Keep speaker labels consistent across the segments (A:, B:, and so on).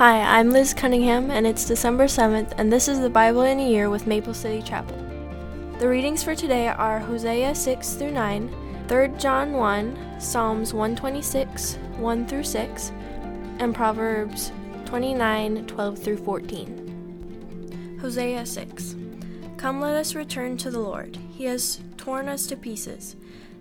A: Hi, I'm Liz Cunningham, and it's December 7th, and this is the Bible in a Year with Maple City Chapel. The readings for today are Hosea 6 through 9, 3 John 1, Psalms 126, 1 through 6, and Proverbs 29, 12 through 14. Hosea 6 Come, let us return to the Lord. He has torn us to pieces.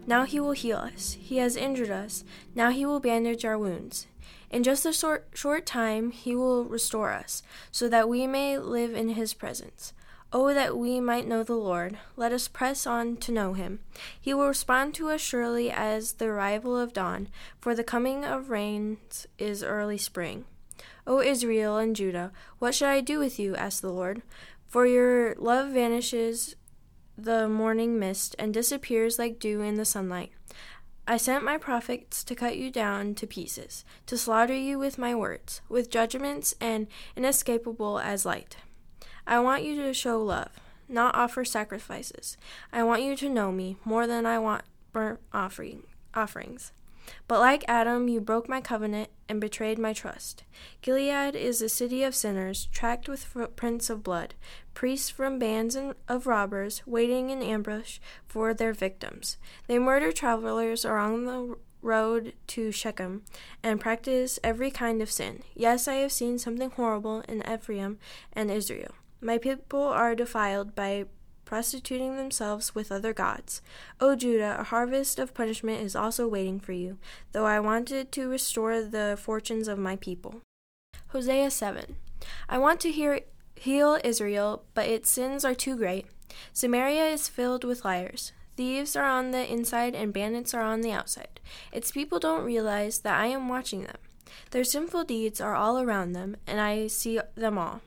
A: Now he will heal us. He has injured us. Now he will bandage our wounds. In just a short, short time, he will restore us, so that we may live in his presence. Oh, that we might know the Lord. Let us press on to know him. He will respond to us surely as the arrival of dawn, for the coming of rains is early spring. O Israel and Judah, what shall I do with you? asked the Lord. For your love vanishes the morning mist and disappears like dew in the sunlight. I sent my prophets to cut you down to pieces, to slaughter you with my words, with judgments and inescapable as light. I want you to show love, not offer sacrifices. I want you to know me more than I want burnt offering, offerings. But like Adam, you broke my covenant and betrayed my trust. Gilead is a city of sinners, tracked with footprints of blood, priests from bands of robbers, waiting in ambush for their victims. They murder travelers along the road to Shechem and practice every kind of sin. Yes, I have seen something horrible in Ephraim and Israel. My people are defiled by prostituting themselves with other gods. O Judah, a harvest of punishment is also waiting for you, though I wanted to restore the fortunes of my people. Hosea 7. I want to hear, heal Israel, but its sins are too great. Samaria is filled with liars. Thieves are on the inside and bandits are on the outside. Its people don't realize that I am watching them. Their sinful deeds are all around them, and I see them all.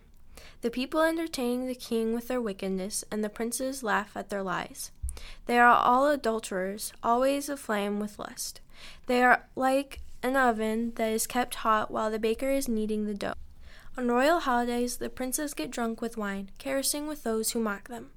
A: The people entertain the king with their wickedness, and the princes laugh at their lies. They are all adulterers, always aflame with lust. They are like an oven that is kept hot while the baker is kneading the dough. On royal holidays, the princes get drunk with wine, caressing with those who mock them.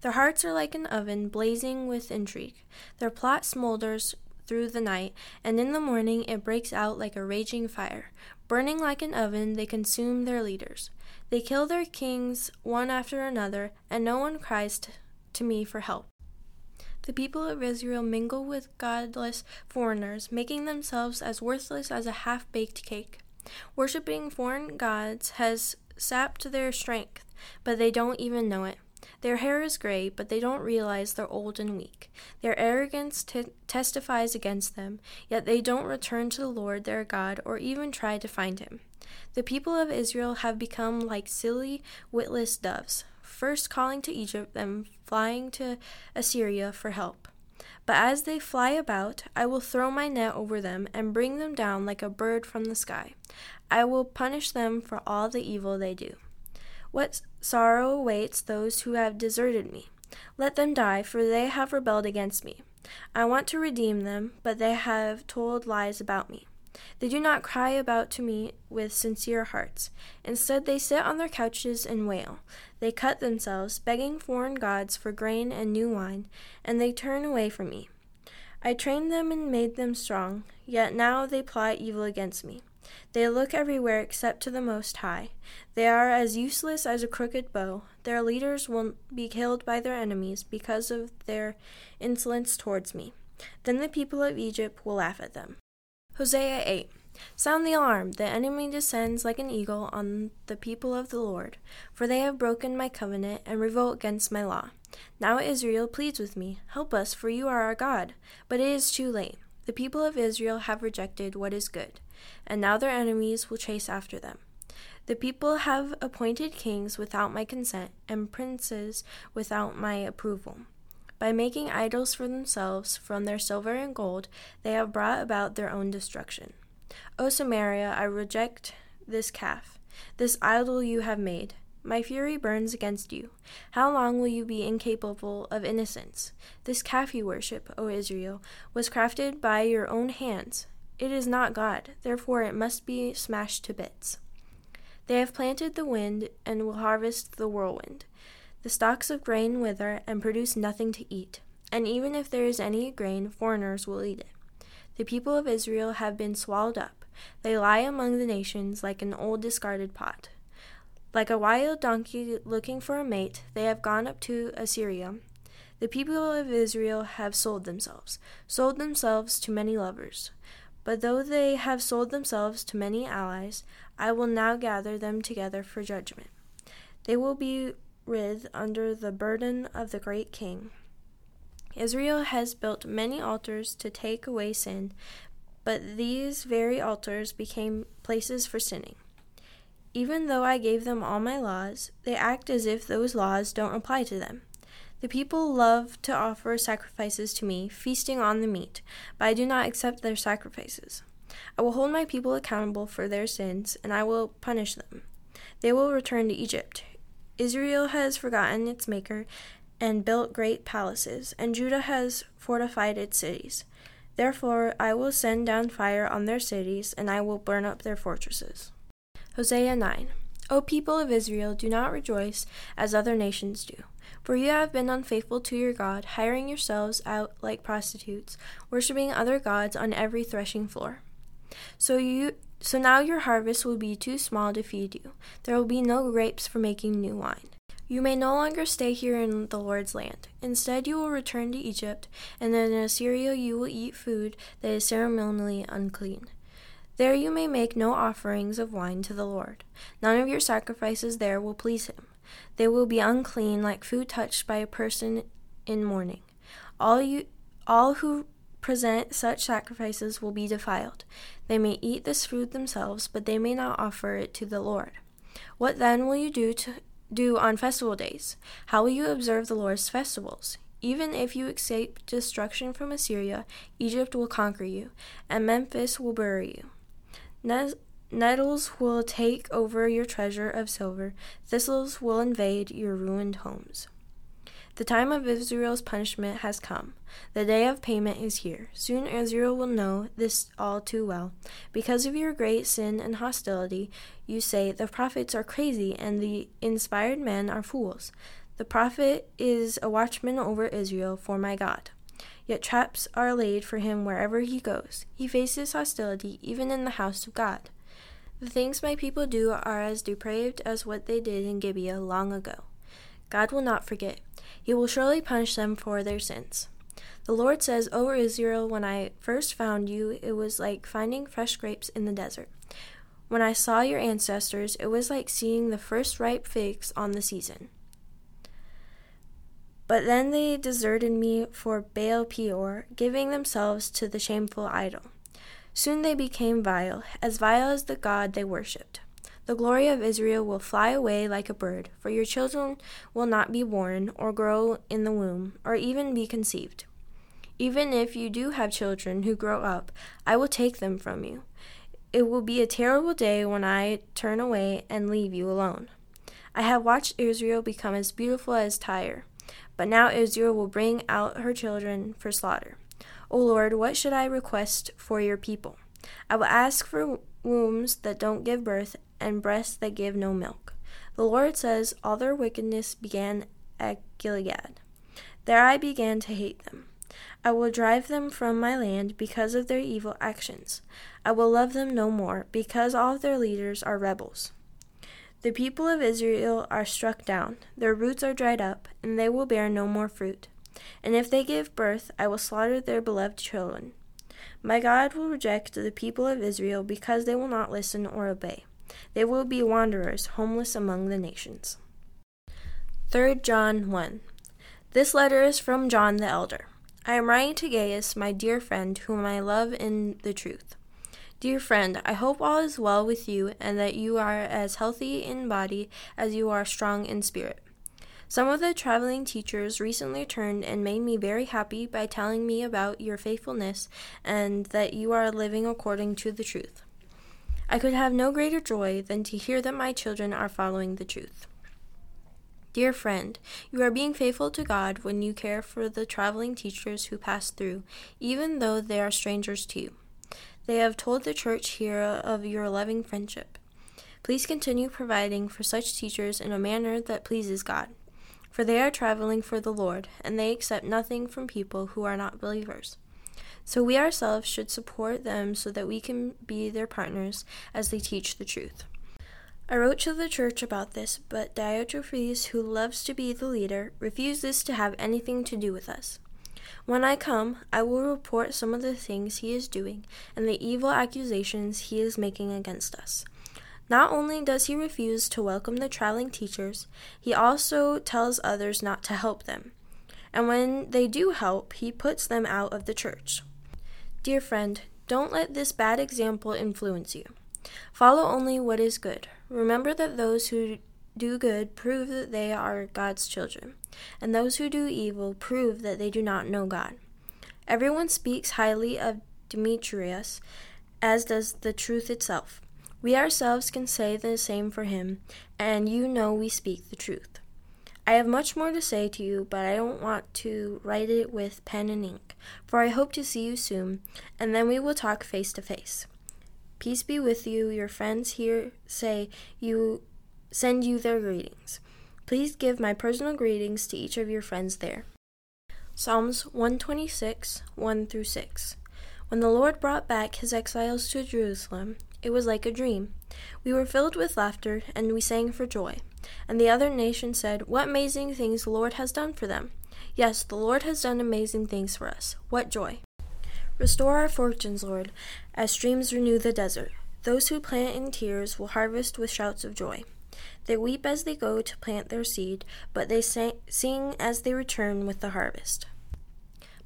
A: Their hearts are like an oven blazing with intrigue. Their plot smolders through the night, and in the morning it breaks out like a raging fire. Burning like an oven, they consume their leaders. They kill their kings one after another, and no one cries t- to me for help. The people of Israel mingle with godless foreigners, making themselves as worthless as a half baked cake. Worshipping foreign gods has sapped their strength, but they don't even know it. Their hair is gray, but they don't realize they're old and weak. Their arrogance testifies against them, yet they don't return to the Lord their God or even try to find him. The people of Israel have become like silly, witless doves, first calling to Egypt, then flying to Assyria for help. But as they fly about, I will throw my net over them and bring them down like a bird from the sky. I will punish them for all the evil they do. What sorrow awaits those who have deserted me? Let them die, for they have rebelled against me. I want to redeem them, but they have told lies about me. They do not cry about to me with sincere hearts. Instead, they sit on their couches and wail. They cut themselves, begging foreign gods for grain and new wine, and they turn away from me. I trained them and made them strong, yet now they plot evil against me. They look everywhere except to the Most High. They are as useless as a crooked bow. Their leaders will be killed by their enemies because of their insolence towards me. Then the people of Egypt will laugh at them. Hosea 8. Sound the alarm! The enemy descends like an eagle on the people of the Lord, for they have broken my covenant and revolt against my law. Now Israel pleads with me, Help us, for you are our God. But it is too late. The people of Israel have rejected what is good, and now their enemies will chase after them. The people have appointed kings without my consent, and princes without my approval. By making idols for themselves from their silver and gold, they have brought about their own destruction. O Samaria, I reject this calf, this idol you have made. My fury burns against you. How long will you be incapable of innocence? This calf you worship, O Israel, was crafted by your own hands. It is not God, therefore it must be smashed to bits. They have planted the wind and will harvest the whirlwind. The stalks of grain wither and produce nothing to eat, and even if there is any grain, foreigners will eat it. The people of Israel have been swallowed up. They lie among the nations like an old discarded pot. Like a wild donkey looking for a mate, they have gone up to Assyria. The people of Israel have sold themselves, sold themselves to many lovers. But though they have sold themselves to many allies, I will now gather them together for judgment. They will be writhed under the burden of the great king. Israel has built many altars to take away sin, but these very altars became places for sinning. Even though I gave them all my laws, they act as if those laws don't apply to them. The people love to offer sacrifices to me, feasting on the meat, but I do not accept their sacrifices. I will hold my people accountable for their sins, and I will punish them. They will return to Egypt. Israel has forgotten its Maker and built great palaces, and Judah has fortified its cities. Therefore, I will send down fire on their cities, and I will burn up their fortresses. Hosea 9. O people of Israel, do not rejoice as other nations do. For you have been unfaithful to your God, hiring yourselves out like prostitutes, worshipping other gods on every threshing floor. So you so now your harvest will be too small to feed you. There will be no grapes for making new wine. You may no longer stay here in the Lord's land. Instead, you will return to Egypt, and in Assyria you will eat food that is ceremonially unclean. There you may make no offerings of wine to the Lord. None of your sacrifices there will please him. They will be unclean like food touched by a person in mourning. All you all who present such sacrifices will be defiled. They may eat this food themselves, but they may not offer it to the Lord. What then will you do to do on festival days? How will you observe the Lord's festivals? Even if you escape destruction from Assyria, Egypt will conquer you, and Memphis will bury you. Nettles will take over your treasure of silver, thistles will invade your ruined homes. The time of Israel's punishment has come. The day of payment is here. Soon Israel will know this all too well. Because of your great sin and hostility, you say, The prophets are crazy and the inspired men are fools. The prophet is a watchman over Israel for my God. Yet traps are laid for him wherever he goes. He faces hostility even in the house of God. The things my people do are as depraved as what they did in Gibeah long ago. God will not forget. He will surely punish them for their sins. The Lord says, O Israel, when I first found you, it was like finding fresh grapes in the desert. When I saw your ancestors, it was like seeing the first ripe figs on the season. But then they deserted me for Baal Peor, giving themselves to the shameful idol. Soon they became vile, as vile as the God they worshipped. The glory of Israel will fly away like a bird, for your children will not be born, or grow in the womb, or even be conceived. Even if you do have children who grow up, I will take them from you. It will be a terrible day when I turn away and leave you alone. I have watched Israel become as beautiful as Tyre, but now Israel will bring out her children for slaughter. O Lord, what should I request for your people? I will ask for wombs that don't give birth and breasts that give no milk. The Lord says, All their wickedness began at Gilead. There I began to hate them. I will drive them from my land because of their evil actions. I will love them no more, because all their leaders are rebels. The people of Israel are struck down, their roots are dried up, and they will bear no more fruit. And if they give birth, I will slaughter their beloved children. My God will reject the people of Israel because they will not listen or obey. They will be wanderers, homeless among the nations. 3 John 1 This letter is from John the Elder. I am writing to Gaius, my dear friend, whom I love in the truth. Dear friend, I hope all is well with you and that you are as healthy in body as you are strong in spirit. Some of the traveling teachers recently returned and made me very happy by telling me about your faithfulness and that you are living according to the truth. I could have no greater joy than to hear that my children are following the truth. Dear friend, you are being faithful to God when you care for the traveling teachers who pass through, even though they are strangers to you. They have told the church here of your loving friendship. Please continue providing for such teachers in a manner that pleases God for they are traveling for the Lord, and they accept nothing from people who are not believers. So we ourselves should support them so that we can be their partners as they teach the truth. I wrote to the church about this, but Diotrephes, who loves to be the leader, refuses to have anything to do with us. When I come, I will report some of the things he is doing and the evil accusations he is making against us. Not only does he refuse to welcome the traveling teachers, he also tells others not to help them. And when they do help, he puts them out of the church. Dear friend, don't let this bad example influence you. Follow only what is good. Remember that those who do good prove that they are God's children, and those who do evil prove that they do not know God. Everyone speaks highly of Demetrius, as does the truth itself. We ourselves can say the same for him, and you know we speak the truth. I have much more to say to you, but I don't want to write it with pen and ink, for I hope to see you soon, and then we will talk face to face. Peace be with you. Your friends here say you send you their greetings. Please give my personal greetings to each of your friends there. Psalms 126, 1 through 6. When the Lord brought back his exiles to Jerusalem, it was like a dream. We were filled with laughter, and we sang for joy. And the other nations said, What amazing things the Lord has done for them! Yes, the Lord has done amazing things for us. What joy! Restore our fortunes, Lord, as streams renew the desert. Those who plant in tears will harvest with shouts of joy. They weep as they go to plant their seed, but they sing as they return with the harvest.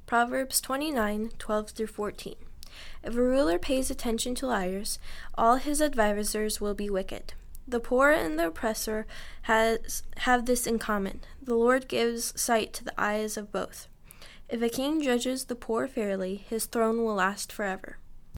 A: Proverbs 29 12 through 14. If a ruler pays attention to liars, all his advisers will be wicked. The poor and the oppressor has, have this in common the Lord gives sight to the eyes of both. If a king judges the poor fairly, his throne will last forever.